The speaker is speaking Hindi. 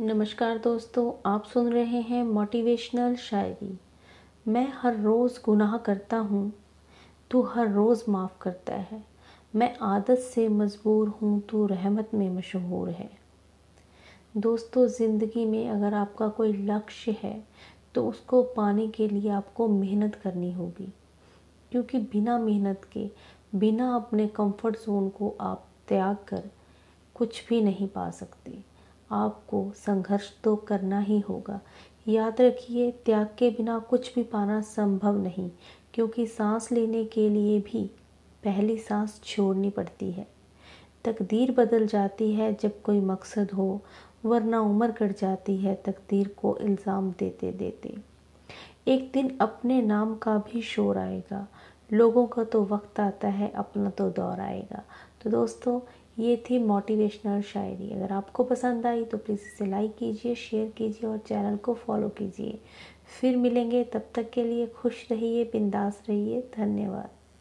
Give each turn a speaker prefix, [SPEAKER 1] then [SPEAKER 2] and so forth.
[SPEAKER 1] नमस्कार दोस्तों, आप सुन रहे हैं मोटिवेशनल शायरी। मैं हर रोज़ गुनाह करता हूँ, तू हर रोज़ माफ़ करता है। मैं आदत से मजबूर हूँ, तू रहमत में मशहूर है। दोस्तों, ज़िंदगी में अगर आपका कोई लक्ष्य है तो उसको पाने के लिए आपको मेहनत करनी होगी। क्योंकि बिना मेहनत के, बिना अपने कंफर्ट जोन को आप त्याग कर कुछ भी नहीं पा सकते। आपको संघर्ष तो करना ही होगा। याद रखिए, त्याग के बिना कुछ भी पाना संभव नहीं, क्योंकि सांस लेने के लिए भी पहली सांस छोड़नी पड़ती है। तकदीर बदल जाती है जब कोई मकसद हो, वरना उम्र कट जाती है तकदीर को इल्ज़ाम देते देते एक दिन अपने नाम का भी शोर आएगा लोगों का तो वक्त आता है, अपना तो दौर आएगा। तो दोस्तों, ये थी मोटिवेशनल शायरी। अगर आपको पसंद आई तो प्लीज़ इसे लाइक कीजिए शेयर कीजिए और चैनल को फॉलो कीजिए। फिर मिलेंगे, तब तक के लिए खुश रहिए, बिंदास रहिए। धन्यवाद।